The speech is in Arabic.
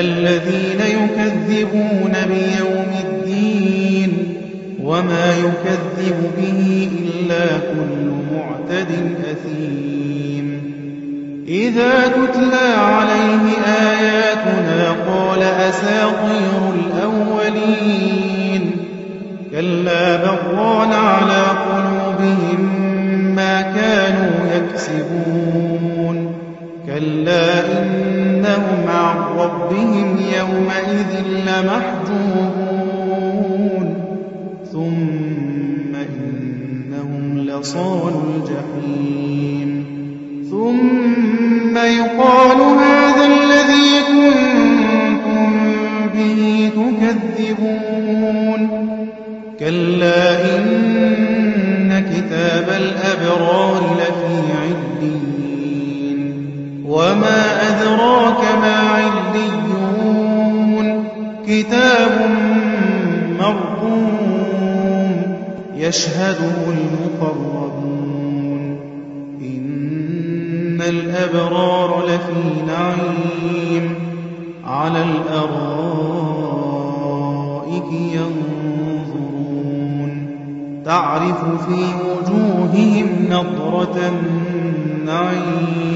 الذين يكذبون بيوم الدين وما يكذب به إلا كل معتد أثيم. إذا تتلى عليه آياتنا قال أساطير الأولين. كلا بغان عن ربهم يومئذ لمحجوبون. ثم إنهم لصال الجحيم. ثم يقال هذا الذي كنتم به تكذبون. كلا إن كتاب الأبرار لفي وما أدراك ما عليون كتاب مرقوم يشهده المقربون إن الأبرار لفي نعيم على الأرائك ينظرون تعرف في وجوههم نضرة النعيم